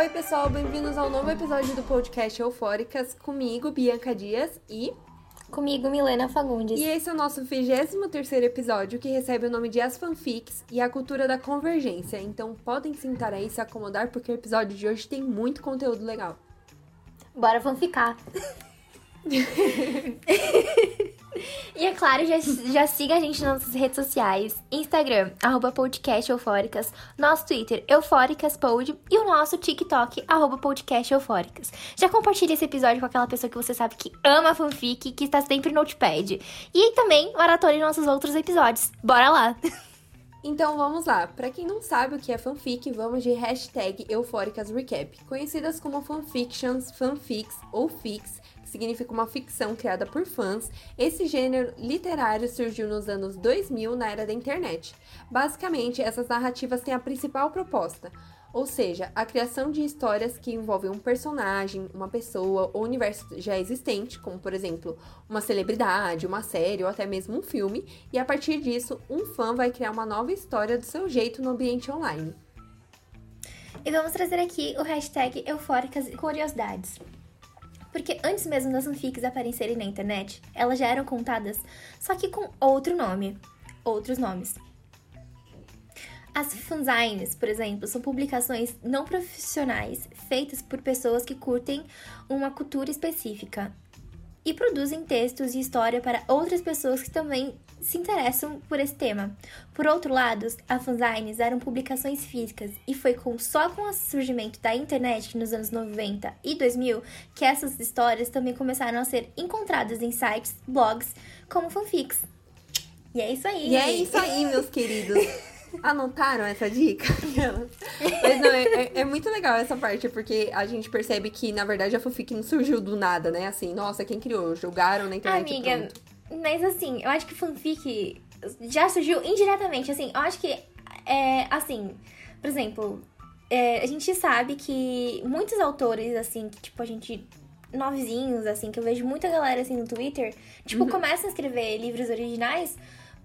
Oi, pessoal, bem-vindos ao novo episódio do podcast Eufóricas, comigo, Bianca Dias e. Comigo, Milena Fagundes. E esse é o nosso 23 episódio, que recebe o nome de As Fanfics e a cultura da convergência. Então podem sentar aí e se acomodar, porque o episódio de hoje tem muito conteúdo legal. Bora fanficar! E é claro, já, já siga a gente nas nossas redes sociais: Instagram, arroba podcast eufóricas, nosso Twitter, eufóricaspod, e o nosso TikTok, arroba podcast eufóricas. Já compartilhe esse episódio com aquela pessoa que você sabe que ama fanfic, que está sempre no Notepad. E também maratone nossos outros episódios. Bora lá! Então vamos lá. Para quem não sabe o que é fanfic, vamos de hashtag EufóricasRecap, conhecidas como fanfictions, fanfics ou fics, significa uma ficção criada por fãs, esse gênero literário surgiu nos anos 2000 na era da internet. Basicamente, essas narrativas têm a principal proposta, ou seja, a criação de histórias que envolvem um personagem, uma pessoa ou universo já existente, como por exemplo, uma celebridade, uma série ou até mesmo um filme, e a partir disso, um fã vai criar uma nova história do seu jeito no ambiente online. E vamos trazer aqui o hashtag Eufóricas Curiosidades. Porque antes mesmo das fanfics aparecerem na internet, elas já eram contadas, só que com outro nome, outros nomes. As fanzines, por exemplo, são publicações não profissionais feitas por pessoas que curtem uma cultura específica e produzem textos e história para outras pessoas que também se interessam por esse tema. Por outro lado, as fanzines eram publicações físicas e foi com, só com o surgimento da internet nos anos 90 e 2000 que essas histórias também começaram a ser encontradas em sites, blogs, como fanfics. E é isso aí. E é isso aí, meus queridos. Anotaram essa dica? Mas não, é, é, é, muito legal essa parte, porque a gente percebe que, na verdade, a fanfic não surgiu do nada, né? Assim, nossa, quem criou? Jogaram na internet. Amiga, pronto. mas assim, eu acho que fanfic já surgiu indiretamente. Assim, eu acho que, é, assim, por exemplo, é, a gente sabe que muitos autores, assim, que, tipo, a gente novezinhos, assim, que eu vejo muita galera assim no Twitter, tipo, uhum. começam a escrever livros originais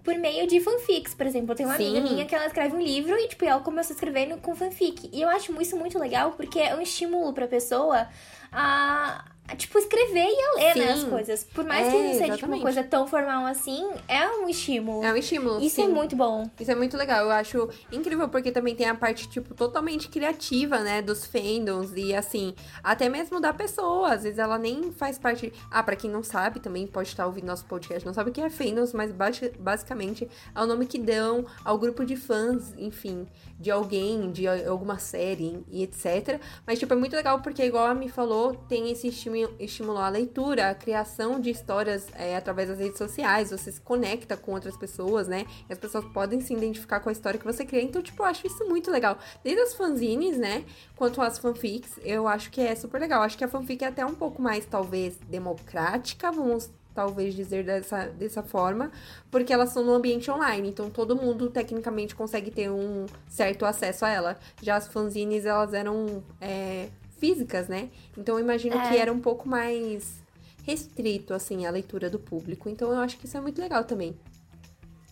por meio de fanfics, por exemplo. Eu tenho uma Sim. amiga minha que ela escreve um livro e, tipo, ela começou escrevendo com fanfic. E eu acho isso muito legal porque é um estímulo pra pessoa a tipo, escrever e a ler, Sim. né, as coisas. Por mais é, que não seja tipo, uma coisa tão formal assim, é um estímulo. É um estímulo. Isso é sim. é muito bom. Isso é muito legal. Eu acho incrível porque também tem a parte, tipo, totalmente criativa, né, dos fandoms e assim, até mesmo da pessoa. Às vezes ela nem faz parte. Ah, para quem não sabe, também pode estar ouvindo nosso podcast, não sabe o que é fandoms, mas basicamente é o nome que dão ao grupo de fãs, enfim, de alguém, de alguma série e etc. Mas, tipo, é muito legal porque, igual a me falou, tem esse estímulo estimular a leitura, a criação de histórias é, através das redes sociais, você se conecta com outras pessoas, né? E as pessoas podem se identificar com a história que você cria. Então, tipo, eu acho isso muito legal. Desde as fanzines, né? Quanto às fanfics, eu acho que é super legal. Acho que a fanfic é até um pouco mais, talvez, democrática, vamos talvez dizer dessa, dessa forma, porque elas são no ambiente online, então todo mundo tecnicamente consegue ter um certo acesso a ela. Já as fanzines, elas eram é, físicas, né? Então eu imagino é. que era um pouco mais restrito, assim, a leitura do público. Então eu acho que isso é muito legal também.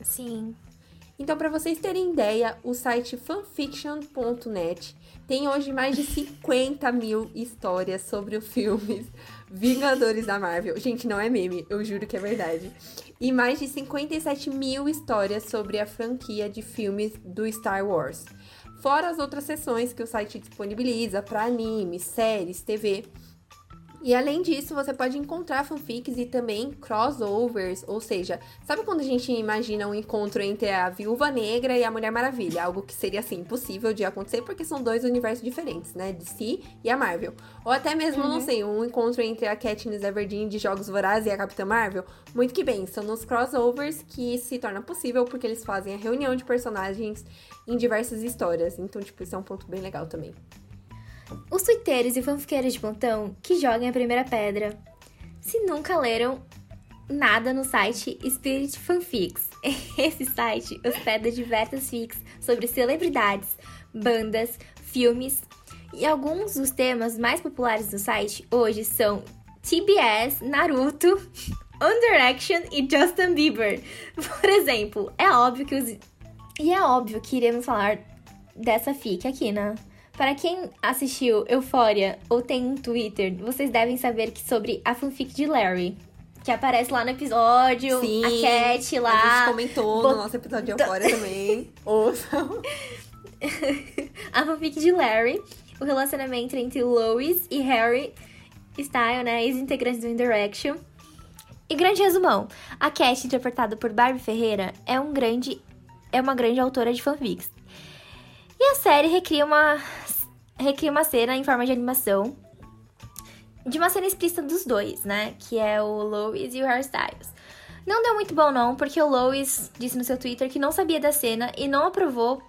Sim. Então, para vocês terem ideia, o site fanfiction.net tem hoje mais de 50 mil histórias sobre os filmes Vingadores da Marvel. Gente, não é meme, eu juro que é verdade. E mais de 57 mil histórias sobre a franquia de filmes do Star Wars fora as outras sessões que o site disponibiliza para anime, séries, TV. E além disso, você pode encontrar fanfics e também crossovers, ou seja, sabe quando a gente imagina um encontro entre a Viúva Negra e a Mulher Maravilha? Algo que seria assim impossível de acontecer porque são dois universos diferentes, né? De si e a Marvel. Ou até mesmo, uhum. não sei, um encontro entre a Katniss Everdeen de Jogos Vorazes e a Capitã Marvel. Muito que bem, são nos crossovers que se torna possível porque eles fazem a reunião de personagens em diversas histórias. Então, tipo, isso é um ponto bem legal também. Os twitteiros e fanfiqueiros de pontão que joguem a primeira pedra. Se nunca leram nada no site Spirit Fanfics, esse site hospeda diversas fics sobre celebridades, bandas, filmes e alguns dos temas mais populares do site hoje são TBS, Naruto, One Direction e Justin Bieber. Por exemplo, é óbvio que os e é óbvio que iremos falar dessa fic aqui na Para quem assistiu Euphoria ou tem um Twitter, vocês devem saber que sobre a fanfic de Larry. Que aparece lá no episódio, Sim, a Cat lá. A gente comentou bot- no nosso episódio de Euphoria também. Ouçam. a fanfic de Larry, o relacionamento entre Lois e Harry Style, né, ex-integrantes do Indirection. E grande resumão, a Cat, interpretada por Barbie Ferreira, é um grande é uma grande autora de fanfics. E a série recria uma recria uma cena em forma de animação de uma cena explícita dos dois, né, que é o Lois e o Harry Styles. Não deu muito bom não, porque o Lois disse no seu Twitter que não sabia da cena e não aprovou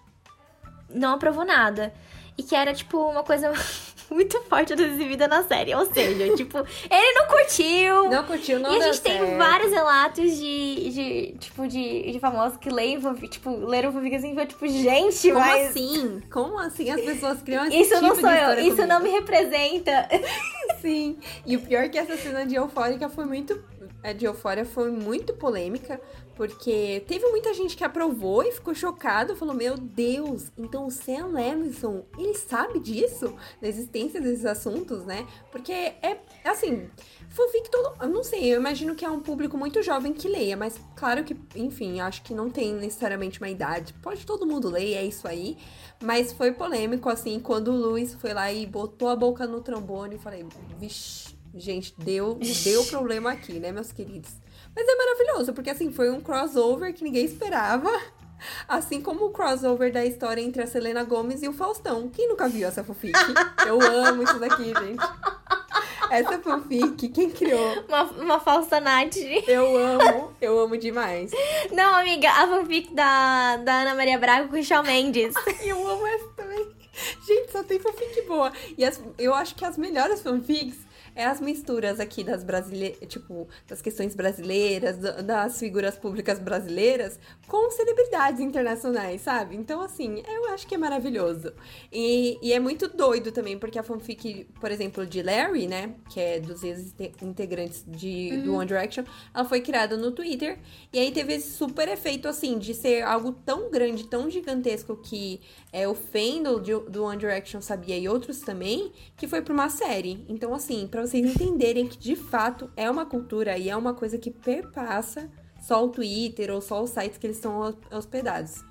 não aprovou nada. E que era, tipo, uma coisa muito forte exibida na série. Ou seja, tipo, ele não curtiu. Não curtiu, não e a gente tem certo. vários relatos de, de tipo, de, de famosos que leem, tipo, leram fanfic assim, foi tipo, gente, Como mas... assim? Como assim as pessoas criam esse Isso tipo não sou eu, isso não comigo? me representa. Sim. E o pior é que essa cena de Eufórica foi muito. A de Eufória foi muito polêmica, porque teve muita gente que aprovou e ficou chocado, falou: Meu Deus, então o Sam Levinson, ele sabe disso? Da existência desses assuntos, né? Porque é assim. Fanfic todo. Eu não sei, eu imagino que é um público muito jovem que leia, mas claro que, enfim, acho que não tem necessariamente uma idade. Pode todo mundo ler, é isso aí. Mas foi polêmico, assim, quando o Luiz foi lá e botou a boca no trombone, eu falei, vixe, gente, deu, deu problema aqui, né, meus queridos? Mas é maravilhoso, porque assim, foi um crossover que ninguém esperava. Assim como o crossover da história entre a Selena Gomes e o Faustão. Quem nunca viu essa fanfic? Eu amo isso daqui, gente. Essa fanfic, quem criou? Uma, uma falsa Nath. Eu amo, eu amo demais. Não, amiga, a fanfic da, da Ana Maria Braga com o Shawn Mendes. Eu amo essa também. Gente, só tem fanfic boa. E as- eu acho que as melhores fanfics é as misturas aqui das brasileiras, tipo, das questões brasileiras, da- das figuras públicas brasileiras com celebridades internacionais, sabe? Então, assim, eu acho que é maravilhoso. E, e é muito doido também, porque a fanfic, por exemplo, de Larry, né, que é dos ex-integrantes de, do One Direction, ela foi criada no Twitter. E aí teve esse super efeito, assim, de ser algo tão grande, tão gigantesco que é, o de- do One Direction sabia e outros também, que foi pra uma série. Então, assim, pra vocês entenderem que de fato é uma cultura e é uma coisa que perpassa só o Twitter ou só os sites que eles estão hos- hospedados.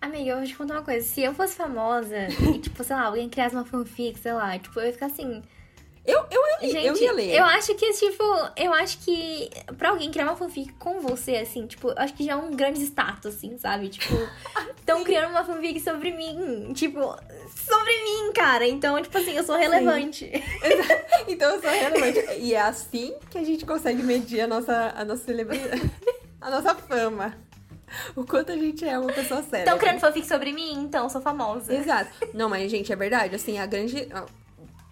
Amiga, eu vou te contar uma coisa. Se eu fosse famosa e, tipo, sei lá, alguém criasse uma fanfic, sei lá, tipo, eu ia ficar assim. Eu, eu, eu, Gente, eu ia ler. eu acho que, tipo, eu acho que pra alguém criar uma fanfic com você, assim, tipo, eu acho que já é um grande status, assim, sabe? Tipo, estão criando uma fanfic sobre mim, tipo, sobre mim, cara. Então, tipo assim, eu sou relevante. Então eu sou relevante. E é assim que a gente consegue medir a nossa, a nossa celebridade, a nossa fama. O quanto a gente é uma pessoa séria. Estão criando fanfic sobre mim, então eu sou famosa. Exato. Não, mas, gente, é verdade. Assim, a grande.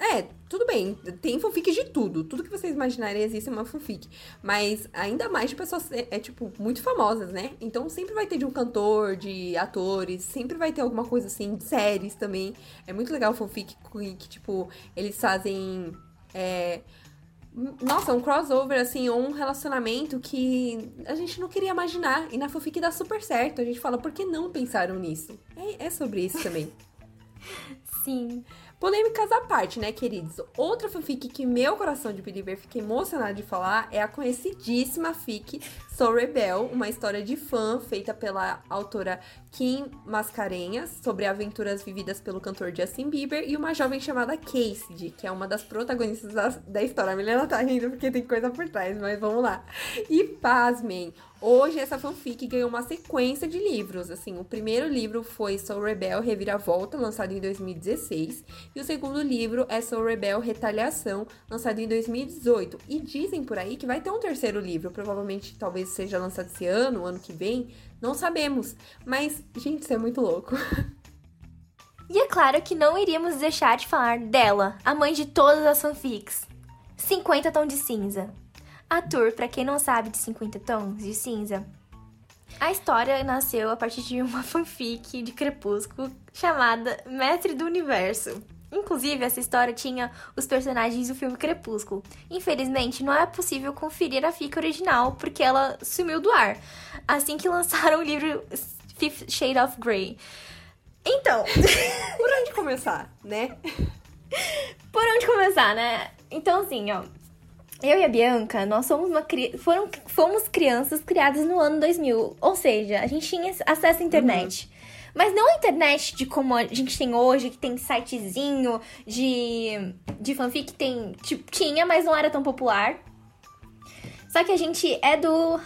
É, tudo bem. Tem fanfic de tudo. Tudo que vocês imaginarem existe uma fanfic. Mas ainda mais de pessoas, é, é, tipo, muito famosas, né? Então sempre vai ter de um cantor, de atores. Sempre vai ter alguma coisa assim, de séries também. É muito legal fanfic que, que tipo, eles fazem. É, nossa, um crossover, assim, ou um relacionamento que a gente não queria imaginar. E na fanfic dá super certo. A gente fala, por que não pensaram nisso? É, é sobre isso também. Sim. Polêmicas à parte, né, queridos? Outra fanfic que meu coração de believer fica emocionado de falar é a conhecidíssima fic Sou Rebel, uma história de fã feita pela autora Kim Mascarenhas sobre aventuras vividas pelo cantor Justin Bieber e uma jovem chamada Casey, que é uma das protagonistas da, da história. A Milena tá rindo porque tem coisa por trás, mas vamos lá. E pasmem, Hoje essa fanfic ganhou uma sequência de livros. Assim, o primeiro livro foi Soul Rebel Reviravolta, lançado em 2016, e o segundo livro é Soul Rebel Retaliação, lançado em 2018. E dizem por aí que vai ter um terceiro livro, provavelmente talvez seja lançado esse ano, ano que vem, não sabemos. Mas, gente, isso é muito louco. E é claro que não iríamos deixar de falar dela, a mãe de todas as fanfics. 50 Tons de Cinza. A tour, pra quem não sabe de 50 Tons de Cinza, a história nasceu a partir de uma fanfic de Crepúsculo chamada Mestre do Universo. Inclusive, essa história tinha os personagens do filme Crepúsculo. Infelizmente, não é possível conferir a fic original porque ela sumiu do ar assim que lançaram o livro Fifth Shade of Grey. Então, Por onde começar, né? por onde começar, né? Então, assim, ó. Eu e a Bianca, nós somos uma cri... Foram, fomos crianças criadas no ano 2000. Ou seja, a gente tinha acesso à internet. Mas não a internet de como a gente tem hoje, que tem sitezinho de, de fanfic, tem, tipo, tinha, mas não era tão popular. Só que a gente é do,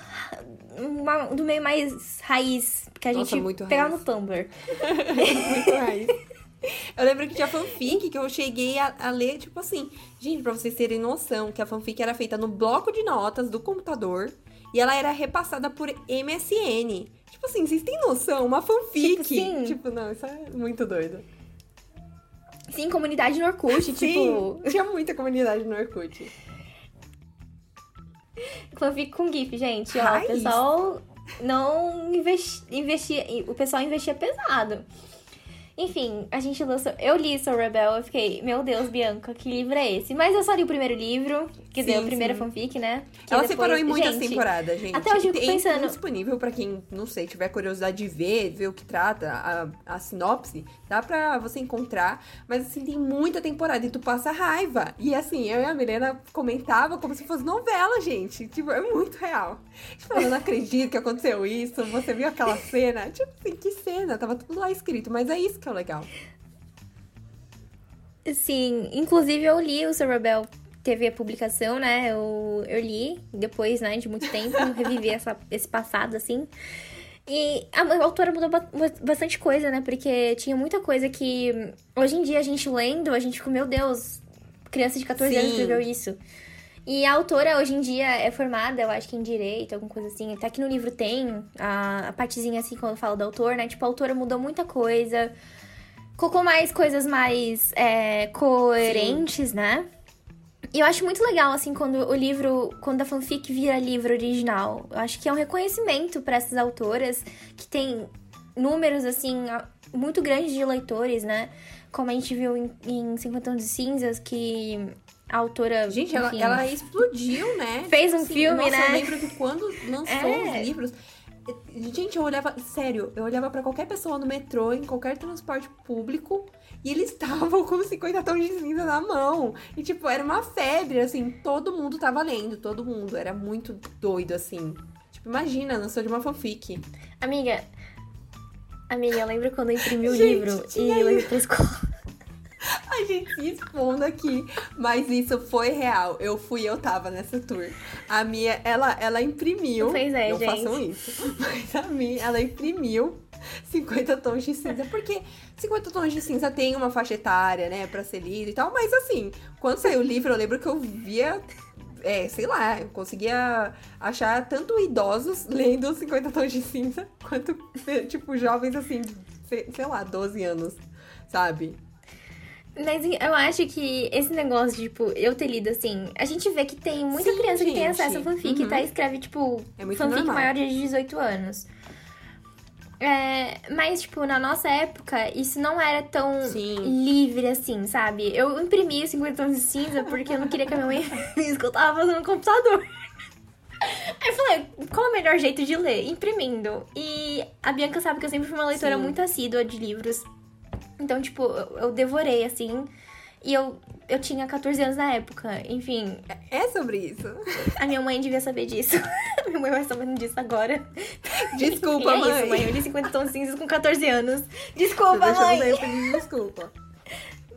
uma- do meio mais raiz, que a Nossa, gente muito pegava no Tumblr. Muito raiz. Eu lembro que tinha fanfic que eu cheguei a, a ler, tipo assim, gente, pra vocês terem noção, que a fanfic era feita no bloco de notas do computador e ela era repassada por MSN. Tipo assim, vocês têm noção? Uma fanfic. Tipo, sim. Tipo, não, isso é muito doido. Sim, comunidade no Orkut, tipo, Sim, tinha muita comunidade no Orkut. fanfic com GIF, gente. Ó, o pessoal não investi- investia. O pessoal investia pesado. Enfim, a gente lançou. Eu li Soul Rebel, eu fiquei, meu Deus, Bianca, que livro é esse? Mas eu só li o primeiro livro, dizer, Sim, a primeira sim. fanfic, né? Que Ela depois- separou em muitas gente, temporadas, gente. até hoje eu fico tem pensando- tudo disponível pra quem, não sei, tiver curiosidade de ver, ver o que trata, a, a sinopse, dá pra você encontrar. Mas assim, tem muita temporada e tu passa raiva. E assim, eu e a Milena comentava como se fosse novela, gente. Tipo, é muito real. Tipo, eu não acredito que aconteceu isso, você viu aquela cena. Tipo assim, que cena? Tava tudo lá escrito, mas é isso que é legal. Sim, inclusive eu li o Soul Rebel. Teve a publicação, né? Eu, eu li depois, né, de muito tempo, revivi essa, esse passado, assim. E a, a autora mudou ba- bastante coisa, né? Porque tinha muita coisa que hoje em dia a gente lendo, a gente ficou, meu Deus, criança de 14 anos Sim. escreveu isso. E a autora hoje em dia é formada, eu acho que em direito, alguma coisa assim. Até que no livro tem a, a partezinha assim quando fala do autor, né? Tipo, a autora mudou muita coisa. Colocou mais coisas mais é, coerentes, né? E eu acho muito legal, assim, quando o livro, quando a fanfic vira livro original. Eu acho que é um reconhecimento para essas autoras que tem números, assim, muito grandes de leitores, né? Como a gente viu em, em 50 Tons de Cinzas, que a autora. Gente, ela, ela explodiu, né? Fez um Assim, filme, nossa, né? Eu lembro que quando lançou É. os livros. Gente, eu olhava. Sério, eu olhava pra qualquer pessoa no metrô, em qualquer transporte público, e eles estavam com 50 tons de cinza na mão. E, tipo, era uma febre, assim, todo mundo tava lendo, todo mundo. Era muito doido, assim. Tipo, imagina, lançou de uma fanfic. Amiga. Amiga, eu lembro quando eu imprimi o livro e tinha levei pra escola. Gente se expondo aqui. Mas isso foi real. Eu fui, eu tava nessa tour. A minha, ela, ela imprimiu. Pois é, não gente. façam isso. Mas a minha, ela imprimiu 50 tons de cinza. Porque 50 tons de cinza tem uma faixa etária, né, pra ser lido e tal. Mas assim, quando saiu o livro, eu lembro que eu via. É, sei lá, eu conseguia achar tanto idosos lendo 50 tons de cinza, quanto, tipo, jovens assim, sei, sei lá, 12 anos, sabe? Mas eu acho que esse negócio, tipo, eu ter lido assim, a gente vê que tem muita Sim, criança que tem gente. acesso a fanfic Uhum. e tá escreve, tipo, É fanfic normal. maior de 18 anos. É, mas, tipo, na nossa época, isso não era tão Sim. livre assim, sabe? Eu imprimi os 50 tons de cinza porque eu não queria que a minha mãe visse que eu tava fazendo no computador. Aí eu falei, qual é o melhor jeito de ler? Imprimindo. E a Bianca sabe que eu sempre fui uma leitora Sim. muito assídua de livros. Então, tipo, eu eu devorei, assim. E eu, eu tinha 14 anos na época. Enfim, É sobre isso. a minha mãe devia saber disso. minha mãe vai sabendo disso agora. Desculpa, E é mãe. isso, mãe. Eu li 50 tons cinzas com 14 anos. Desculpa, eu mãe. eu pedir desculpa.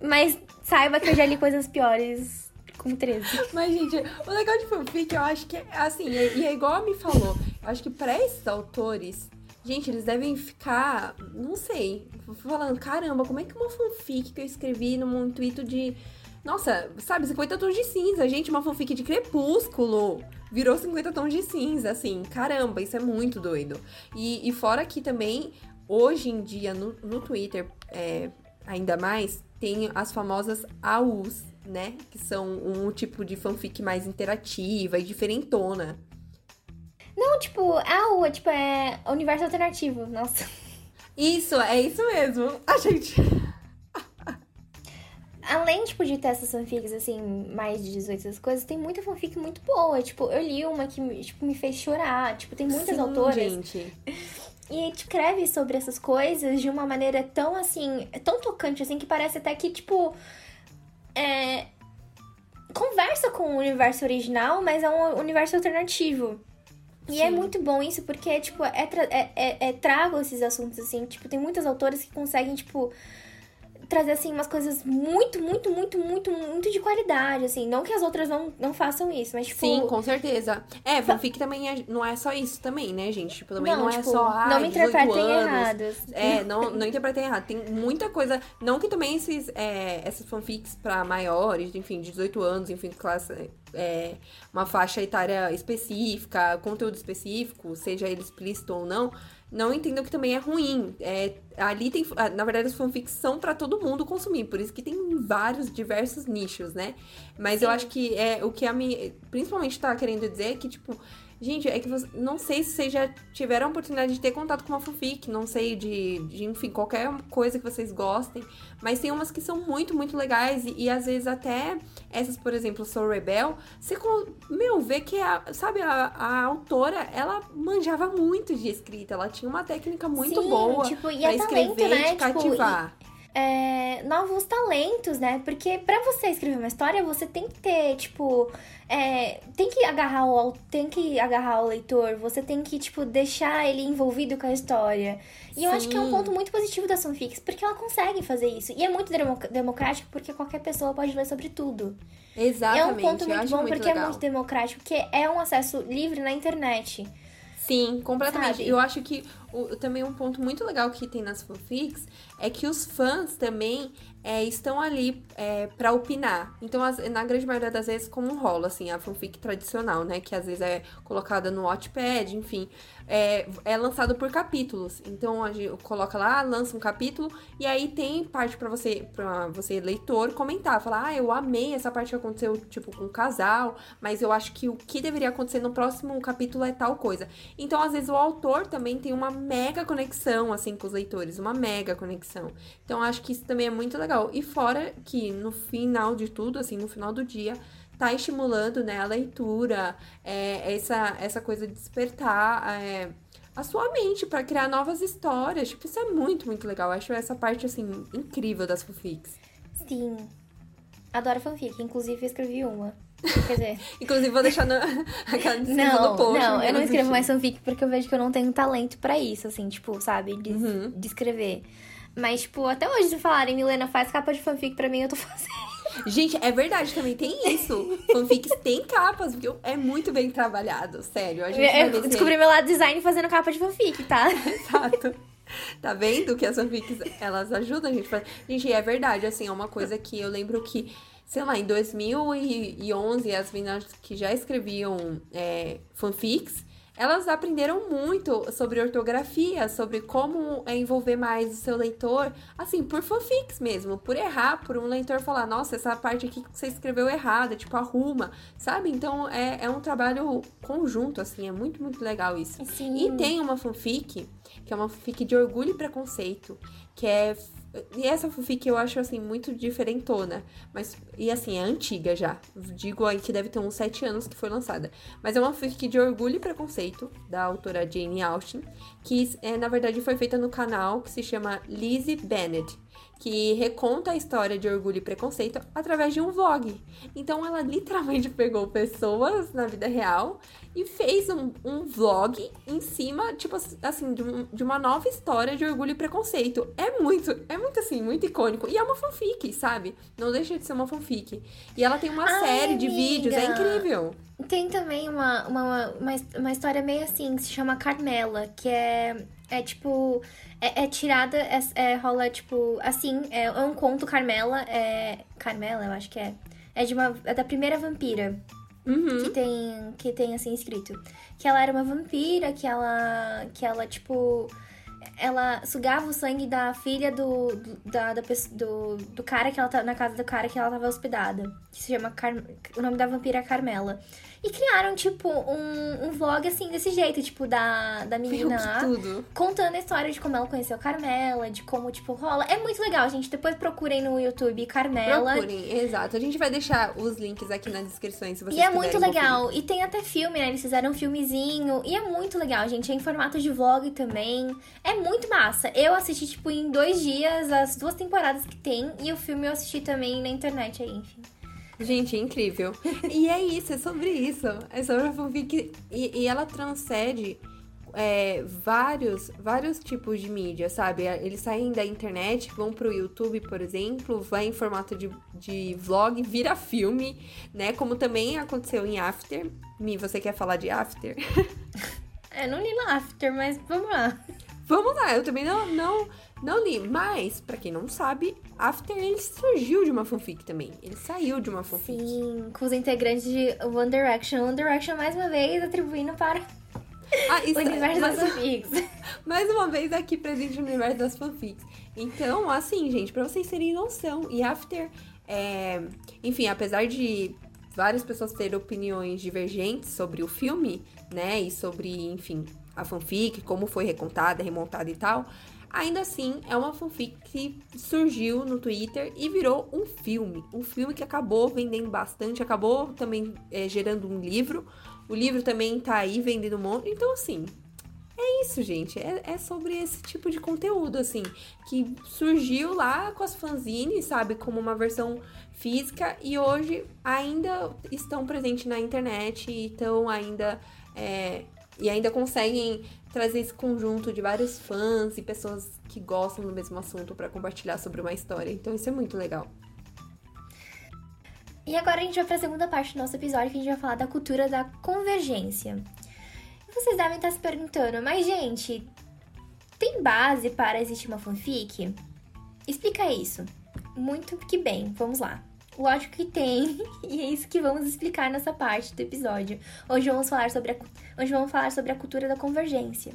Mas saiba que eu já li coisas piores com 13. Mas, gente, o legal de fanfic, eu acho que é assim, e e é igual a me falou. Eu acho que pra esses autores, gente, eles devem ficar, não sei, falando, caramba, como é que uma fanfic que eu escrevi no intuito de. Nossa, sabe, 50 tons de cinza, gente, uma fanfic de crepúsculo. Virou 50 tons de cinza, assim, caramba, isso é muito doido. E, e fora que também, hoje em dia, no, no Twitter, é, ainda mais, tem as famosas AUs, né? Que são um tipo de fanfic mais interativa e diferentona. Não, tipo, a U, tipo, é universo alternativo. Nossa. Isso, é isso mesmo. A gente. Além, tipo, de ter essas fanfics, assim, mais de 18 essas coisas, tem muita fanfic muito boa. Tipo, eu li uma que, tipo, me fez chorar. Tipo, tem muitas Sim, autoras Gente. e escreve sobre essas coisas de uma maneira tão assim, tão tocante assim, que parece até que, tipo. É, conversa com o universo original, mas é um universo alternativo. E é Sim. é muito bom isso, porque, tipo, é, é, é, é trago esses assuntos, assim. Tipo, tem muitas autoras que conseguem, tipo, trazer, assim, umas coisas muito, muito, muito, muito, muito de qualidade, assim. Não que as outras não, não façam isso, mas, tipo... Sim, com certeza. É, fanfic também é, não é só isso também, né, gente? Tipo, também não, não é tipo, é só, ah, Não me interpretem errado. É, não, não interpretem errado. Tem muita coisa... Não que também esses, é, essas fanfics pra maiores, enfim, de 18 anos, enfim, classe... É, uma faixa etária específica, conteúdo específico, seja ele explícito ou não não entendam que também é ruim. É, ali tem. Ah, na verdade, as fanfics são para todo mundo consumir, por isso que tem vários, diversos nichos, né? Mas Sim. eu acho que é o que a minha. Principalmente tá querendo dizer é que, tipo, Gente, é que você, não sei se vocês já tiveram a oportunidade de ter contato com uma fanfic, não sei, de, de enfim, qualquer coisa que vocês gostem. Mas tem umas que são muito, muito legais. E, e às vezes até essas, por exemplo, Sou Rebel, você, meu, vê que, a, sabe, a, a autora, ela manjava muito de escrita. Ela tinha uma técnica muito Sim, boa tipo, pra é escrever talento, né? e tipo, cativar. E é, novos talentos, né? Porque para você escrever uma história, você tem que ter, tipo, é, tem que agarrar o tem que agarrar o leitor, você tem que, tipo, deixar ele envolvido com a história. E Sim. eu acho que é um ponto muito positivo da fanfics, porque ela consegue fazer isso. E é muito democrático, porque qualquer pessoa pode ler sobre tudo. Exatamente. É um ponto muito bom, muito porque legal. é muito democrático, porque é um acesso livre na internet. Sim, completamente. Sabe? Eu acho que o, também um ponto muito legal que tem nas fanfics é que os fãs também é, estão ali é, para opinar. Então, as, na grande maioria das vezes, como rola, assim, a fanfic tradicional, né? Que às vezes é colocada no Wattpad, enfim é, é lançado por capítulos. Então a gente coloca lá, lança um capítulo e aí tem parte para você, para você leitor comentar, falar: "Ah, eu amei essa parte que aconteceu tipo com um casal, mas eu acho que o que deveria acontecer no próximo capítulo é tal coisa". Então, às vezes o autor também tem uma mega conexão assim com os leitores, uma mega conexão. Então, acho que isso também é muito legal. E fora que no final de tudo, assim, no final do dia, tá estimulando né, a leitura, é, essa, essa coisa de despertar é, a sua mente para criar novas histórias. Tipo, isso é muito, muito legal. Acho essa parte, assim, incrível das fanfics. Sim. Adoro fanfic. Inclusive, escrevi uma. Quer dizer... Inclusive, vou deixar no... aquela descrição não, do post. Não, eu não escrevo mais fanfic porque eu vejo que eu não tenho talento para isso, assim, tipo, sabe? De, uhum. de escrever. Mas, tipo, até hoje, se falarem, Milena, faz capa de fanfic pra mim, eu tô fazendo. Gente, é verdade, também tem isso. Fanfics tem capas, porque é muito bem trabalhado, sério. A gente eu descobri meu lado design fazendo capa de fanfic, tá? Exato. Tá vendo que as fanfics, elas ajudam a gente. Gente, é verdade, assim, é uma coisa que eu lembro que, sei lá, em 2011, as meninas que já escreviam é, fanfics, elas aprenderam muito sobre ortografia, sobre como é, envolver mais o seu leitor, assim, por fanfics mesmo, por errar, por um leitor falar, nossa, essa parte aqui que você escreveu errada, tipo, arruma, sabe? Então é, é um trabalho conjunto, assim, é muito, muito legal isso. Sim. E tem uma fanfic, que é uma fanfic de orgulho e preconceito, que é e essa fanfic eu acho, assim, muito diferentona. Mas, e assim, é antiga já. Digo aí que deve ter uns sete anos que foi lançada. Mas é uma fanfic de Orgulho e Preconceito, da autora Jane Austen. Que, é, na verdade, foi feita no canal que se chama Lizzie Bennett que reconta a história de orgulho e preconceito através de um vlog. Então ela literalmente pegou pessoas na vida real e fez um, um vlog em cima, tipo assim, de, um, de, uma nova história de orgulho e preconceito. É muito, é muito assim, muito icônico. E é uma fanfic, sabe? Não deixa de ser uma fanfic. E ela tem uma Ai, série amiga. de vídeos, é incrível. Tem também uma, uma, uma, uma história meio assim, que se chama Carmela, que é, é tipo é, é tirada, é, é, rola, tipo, assim, é, é, um conto Carmela, é... Carmela, eu acho que é. É, de uma, é da primeira vampira. Uhum. Que tem, que tem, assim, escrito. Que ela era uma vampira, que ela, que ela, tipo... Ela sugava o sangue da filha do, do, da, da, do, do cara que ela tá na casa do cara que ela tava hospedada. que se chama Car... o nome da vampira é Carmela. E criaram, tipo, um, um vlog assim, desse jeito, tipo, da, da menina lá. Tudo. Contando a história de como ela conheceu a Carmela, de como, tipo, rola. É muito legal, gente. Depois procurem no YouTube Carmela. Procurem, exato. A gente vai deixar os links aqui na descrição se vocês E é muito quiserem legal. conferir. E tem até filme, né? Eles fizeram um filmezinho. E é muito legal, gente. É em formato de vlog também. É muito massa. Eu assisti, tipo, em dois dias as duas temporadas que tem. E o filme eu assisti também na internet aí, enfim. Gente, é incrível. e é isso, é sobre isso. É sobre a fanfic. E, e ela transcende é, vários, vários tipos de mídia, sabe? Eles saem da internet, vão pro YouTube, por exemplo, vai em formato de, de vlog, vira filme, né? Como também aconteceu em After. Mi, você quer falar de After? É, não li no After, mas vamos lá. Vamos lá, eu também não, não, não li. Mas, pra quem não sabe, After ele surgiu de uma fanfic também. Ele saiu de uma fanfic. Sim, com os integrantes de One Direction. One Direction, mais uma vez, atribuindo para Ah, o isso, universo mas- das fanfics. Mais uma vez aqui presente no universo das fanfics. Então, assim, gente, pra vocês terem noção, e After, é, enfim, apesar de várias pessoas terem opiniões divergentes sobre o filme, né, e sobre, enfim, a fanfic, como foi recontada, remontada e tal, ainda assim é uma fanfic que surgiu no Twitter e virou um filme. Um filme que acabou vendendo bastante, acabou também é, gerando um livro. O livro também tá aí vendendo um monte. Então, assim, é isso, gente. É, é sobre esse tipo de conteúdo, assim, que surgiu lá com as fanzines, sabe, como uma versão física e hoje ainda estão presentes na internet e estão ainda. é, e ainda conseguem trazer esse conjunto de vários fãs e pessoas que gostam do mesmo assunto para compartilhar sobre uma história. Então isso é muito legal. E agora a gente vai pra segunda parte do nosso episódio, que a gente vai falar da cultura da convergência. Vocês devem estar se perguntando, mas gente, tem base para existir uma fanfic? Explica isso. Muito que bem, vamos lá. Lógico que tem, e é isso que vamos explicar nessa parte do episódio. Hoje vamos falar sobre a, hoje vamos falar sobre a cultura da convergência.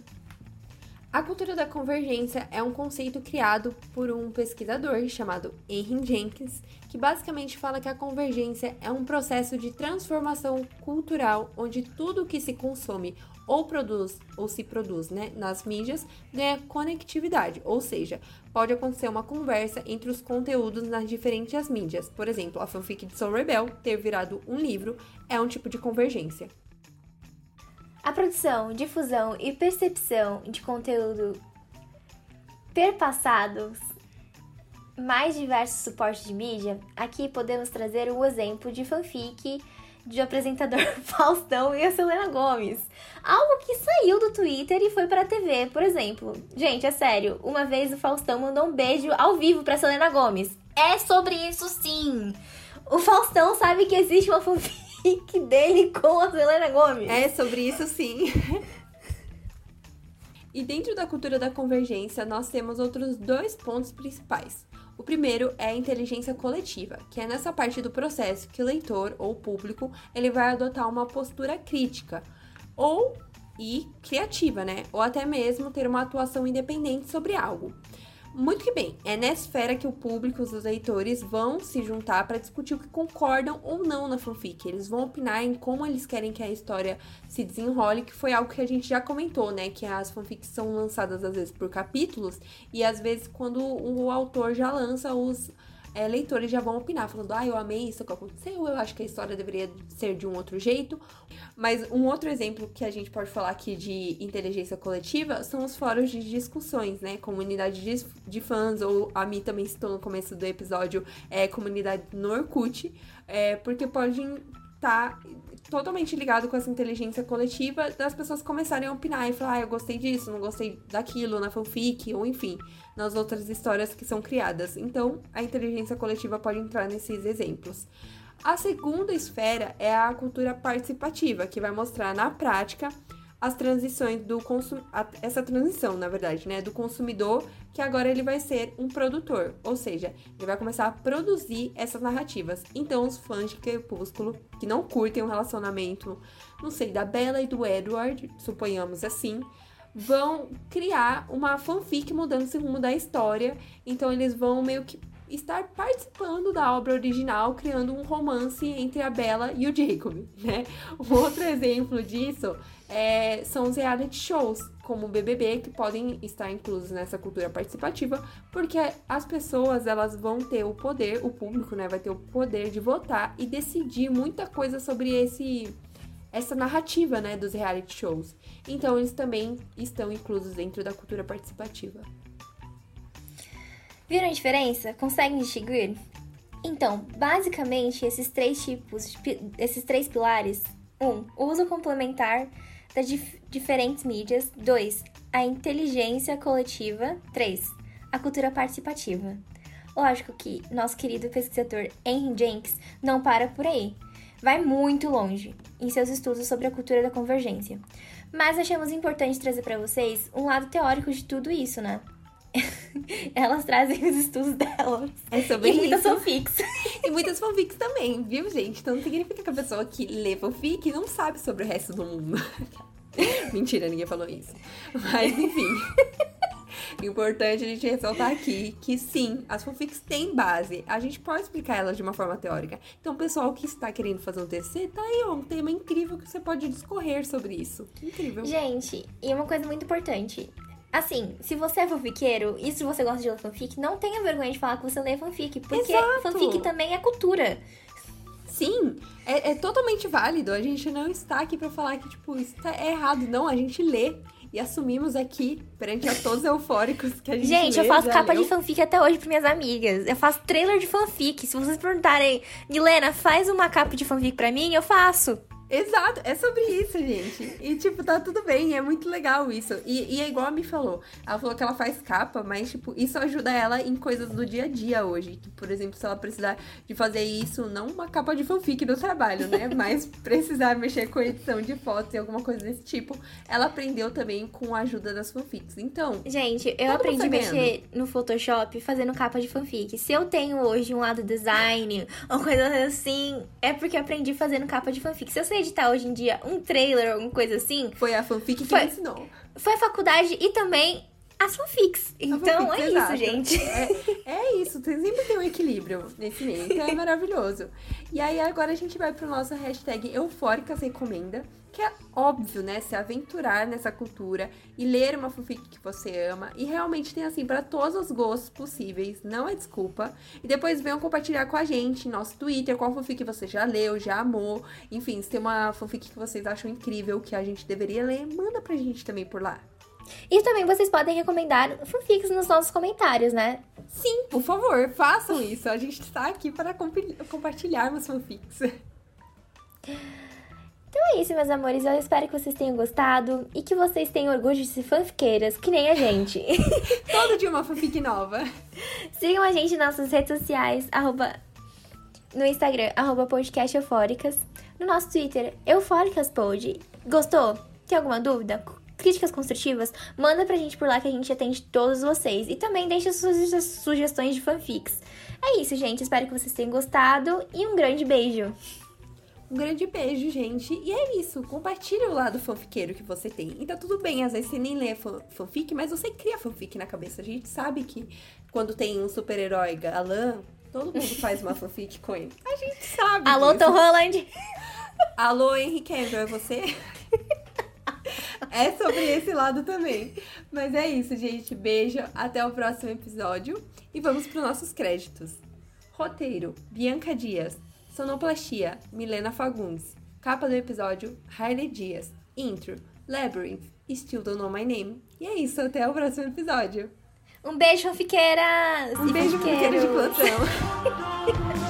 A cultura da convergência é um conceito criado por um pesquisador chamado Henry Jenkins, que basicamente fala que a convergência é um processo de transformação cultural onde tudo que se consome ou produz ou se produz né, nas mídias ganha conectividade, ou seja, pode acontecer uma conversa entre os conteúdos nas diferentes mídias. Por exemplo, a fanfic de Soul Rebel ter virado um livro é um tipo de convergência. A produção, difusão e percepção de conteúdo perpassados mais diversos suportes de mídia, aqui podemos trazer o exemplo de fanfic de apresentador Faustão e a Selena Gomes. Algo que saiu do Twitter e foi pra TV, por exemplo. Gente, é sério, uma vez o Faustão mandou um beijo ao vivo pra Selena Gomes. É sobre isso sim! O Faustão sabe que existe uma fanfic dele com a Selena Gomes. É sobre isso sim. e dentro da cultura da convergência, nós temos outros dois pontos principais. O primeiro é a inteligência coletiva, que é nessa parte do processo que o leitor ou o público ele vai adotar uma postura crítica ou e criativa, né? Ou até mesmo ter uma atuação independente sobre algo. Muito que bem, é nessa esfera que o público, os leitores, vão se juntar para discutir o que concordam ou não na fanfic. Eles vão opinar em como eles querem que a história se desenrole, que foi algo que a gente já comentou, né? Que as fanfics são lançadas às vezes por capítulos, e às vezes quando o autor já lança, os é, leitores já vão opinar, falando, ah, eu amei isso que aconteceu, eu acho que a história deveria ser de um outro jeito. Mas um outro exemplo que a gente pode falar aqui de inteligência coletiva são os fóruns de discussões, né? Comunidade de, de fãs, ou a Mi também citou no começo do episódio, é comunidade no Orkut, é, porque podem estar totalmente ligado com essa inteligência coletiva das pessoas começarem a opinar e falar, ah, eu gostei disso, não gostei daquilo na fanfic, ou enfim, nas outras histórias que são criadas. Então, a inteligência coletiva pode entrar nesses exemplos. A segunda esfera é a cultura participativa, que vai mostrar na prática as transições do consumidor, essa transição, na verdade, né, do consumidor, que agora ele vai ser um produtor, ou seja, ele vai começar a produzir essas narrativas. Então, os fãs de Crepúsculo, que não curtem o relacionamento, não sei, da Bella e do Edward, suponhamos assim, vão criar uma fanfic mudando esse rumo da história. Então, eles vão meio que estar participando da obra original, criando um romance entre a Bella e o Jacob, né? Um outro exemplo disso é, são os reality shows, como o BBB, que podem estar inclusos nessa cultura participativa, porque as pessoas elas vão ter o poder, o público, né, vai ter o poder de votar e decidir muita coisa sobre esse essa narrativa, né, dos reality shows. Então eles também estão inclusos dentro da cultura participativa. Viram a diferença? Conseguem distinguir? Então, basicamente, esses três tipos, esses três pilares: um, uso complementar das dif diferentes mídias; dois, a inteligência coletiva; três, a cultura participativa. Lógico que nosso querido pesquisador Henry Jenks não para por aí. Vai muito longe em seus estudos sobre a cultura da convergência. Mas achamos importante trazer para vocês um lado teórico de tudo isso, né? Elas trazem os estudos delas. É sobre e muitas fanfics. E muitas fanfics também, viu, gente? Então não significa que a pessoa que lê fanfic não sabe sobre o resto do mundo. Mentira, ninguém falou isso. Mas, enfim. Importante a gente ressaltar aqui que sim, as fanfics têm base. A gente pode explicar elas de uma forma teórica. Então, o pessoal que está querendo fazer um TC, tá aí, ó, um tema incrível que você pode discorrer sobre isso. Incrível. Gente, e uma coisa muito importante. Assim, se você é fanfiqueiro e se você gosta de ler fanfic, não tenha vergonha de falar que você lê fanfic, porque Exato. fanfic também é cultura. Sim, é, é totalmente válido. A gente não está aqui pra falar que, tipo, isso tá, é errado. Não, a gente lê. E assumimos aqui, perante a todos eufóricos que a gente Gente, lê, eu faço capa leu. de fanfic até hoje pra minhas amigas. Eu faço trailer de fanfic. Se vocês perguntarem, Milena, faz uma capa de fanfic pra mim, eu faço. Exato, é sobre isso, gente. E, tipo, tá tudo bem, é muito legal isso. E, e é igual a Mi falou. Ela falou que ela faz capa, mas, tipo, isso ajuda ela em coisas do dia a dia hoje. Que, por exemplo, se ela precisar de fazer isso, não uma capa de fanfic do trabalho, né? Mas precisar mexer com edição de fotos e alguma coisa desse tipo, ela aprendeu também com a ajuda das fanfics. Então, Gente, eu mundo aprendi a tá mexer no Photoshop fazendo capa de fanfic. Se eu tenho hoje um lado design, ou coisa assim, é porque eu aprendi fazendo capa de fanfic. Se eu sei editar hoje em dia um trailer, alguma coisa assim, foi a fanfic que Foi. me ensinou. foi a faculdade e também as fanfics. Então fanfics, é exato. isso, gente. É, é isso, tem- sempre tem um equilíbrio nesse meio, então é maravilhoso. E aí agora a gente vai pro nosso hashtag Eufóricas Recomenda, que é óbvio, né, se aventurar nessa cultura e ler uma fanfic que você ama. E realmente tem assim para todos os gostos possíveis, não é desculpa. E depois venham compartilhar com a gente, nosso Twitter, qual fanfic você já leu, já amou. Enfim, se tem uma fanfic que vocês acham incrível, que a gente deveria ler, manda pra gente também por lá. E também vocês podem recomendar fanfics nos nossos comentários, né? Sim, por favor, façam isso. A gente está aqui para compartilharmos fanfics. Então é isso, meus amores. Eu espero que vocês tenham gostado e que vocês tenham orgulho de ser fanfiqueiras, que nem a gente. Todo dia uma fanfic nova. Sigam a gente nas nossas redes sociais, arroba, no Instagram, arroba podcast eufóricas, no nosso Twitter, eufóricaspod. Gostou? Tem alguma dúvida? Críticas construtivas? Manda pra gente por lá que a gente atende todos vocês. E também deixa suas suge- sugestões de fanfics. É isso, gente. Espero que vocês tenham gostado e um grande beijo. Um grande beijo, gente. E é isso. Compartilhe o lado fanfiqueiro que você tem. E tá tudo bem, às vezes você nem lê fan- fanfic, mas você cria fanfic na cabeça. A gente sabe que quando tem um super-herói galã, todo mundo faz uma fanfic com ele. A gente sabe. Alô, disso. Tom Holland! Alô, Henry Cavill, é você? é sobre esse lado também. Mas é isso, gente. Beijo, até o próximo episódio. E vamos para os nossos créditos. Roteiro: Bianca Dias. Sonoplastia: Milena Fagundes. Capa do episódio: Hailey Dias. Intro: Labyrinth. Still Don't Know My Name. E é isso, até o próximo episódio. Um beijo, fanfiqueiras! Um beijo, fanfiqueiro de plantão.